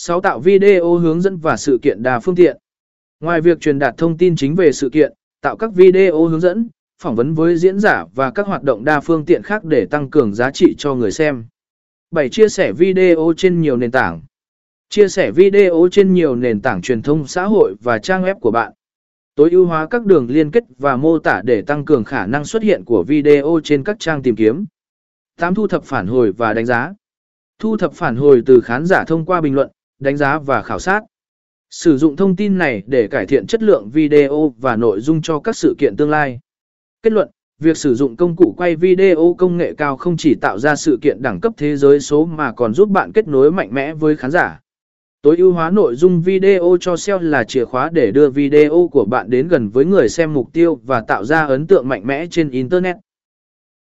6. Tạo video hướng dẫn và sự kiện đa phương tiện. Ngoài việc truyền đạt thông tin chính về sự kiện, tạo các video hướng dẫn, phỏng vấn với diễn giả và các hoạt động đa phương tiện khác để tăng cường giá trị cho người xem. 7. Chia sẻ video trên nhiều nền tảng. Chia sẻ video trên nhiều nền tảng truyền thông xã hội và trang web của bạn. Tối ưu hóa các đường liên kết và mô tả để tăng cường khả năng xuất hiện của video trên các trang tìm kiếm. 8. Thu thập phản hồi và đánh giá. Thu thập phản hồi từ khán giả thông qua bình luận, đánh giá và khảo sát. Sử dụng thông tin này để cải thiện chất lượng video và nội dung cho các sự kiện tương lai. Kết luận, việc sử dụng công cụ quay video công nghệ cao không chỉ tạo ra sự kiện đẳng cấp thế giới số mà còn giúp bạn kết nối mạnh mẽ với khán giả. Tối ưu hóa nội dung video cho SEO là chìa khóa để đưa video của bạn đến gần với người xem mục tiêu và tạo ra ấn tượng mạnh mẽ trên Internet.